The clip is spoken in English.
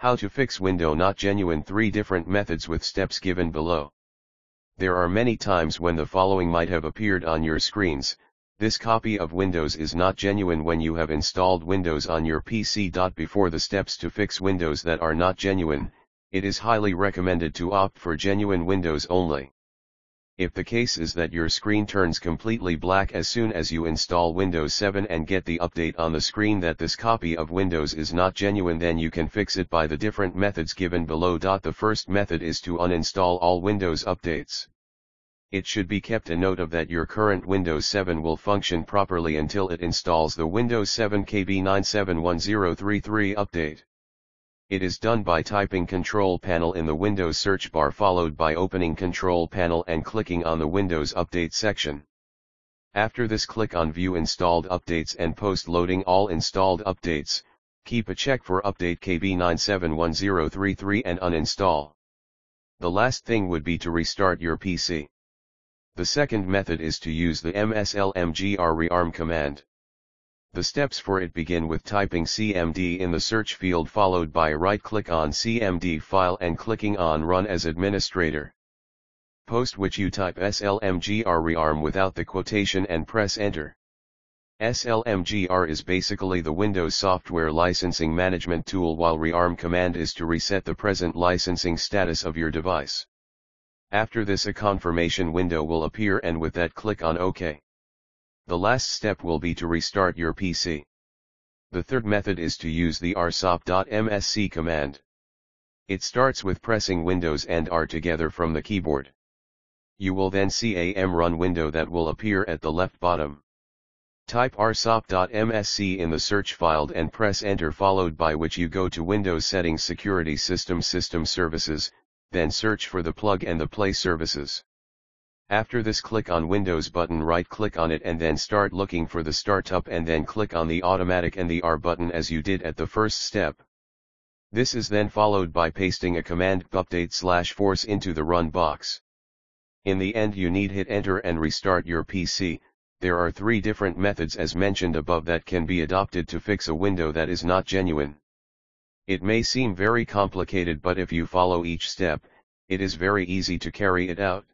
How to fix window not genuine 3 different methods with steps given below. There are many times when the following might have appeared on your screens, this copy of Windows is not genuine when you have installed Windows on your PC. Before the steps to fix Windows that are not genuine, it is highly recommended to opt for genuine Windows only. If the case is that your screen turns completely black as soon as you install Windows 7 and get the update on the screen that this copy of Windows is not genuine then you can fix it by the different methods given below. The first method is to uninstall all Windows updates. It should be kept a note of that your current Windows 7 will function properly until it installs the Windows 7 KB971033 update. It is done by typing Control Panel in the Windows search bar followed by opening Control Panel and clicking on the Windows Update section. After this click on View Installed Updates and post-loading all installed updates, keep a check for Update KB971033 and uninstall. The last thing would be to restart your PC. The second method is to use the slmgr rearm command. The steps for it begin with typing CMD in the search field followed by right-click on CMD file and clicking on Run as Administrator. Post which you type slmgr rearm without the quotation and press Enter. SLMGR is basically the Windows software licensing management tool while rearm command is to reset the present licensing status of your device. After this a confirmation window will appear and with that click on OK. The last step will be to restart your PC. The third method is to use the rsop.msc command. It starts with pressing Windows and R together from the keyboard. You will then see a mrun window that will appear at the left bottom. Type rsop.msc in the search field and press enter followed by which you go to Windows Settings Security System System Services, then search for the plug and the play services. After this click on Windows button right click on it and then start looking for the startup and then click on the automatic and the R button as you did at the first step. This is then followed by pasting a command update slash force into the run box. In the end you need hit enter and restart your PC, there are three different methods as mentioned above that can be adopted to fix a window that is not genuine. It may seem very complicated but if you follow each step, it is very easy to carry it out.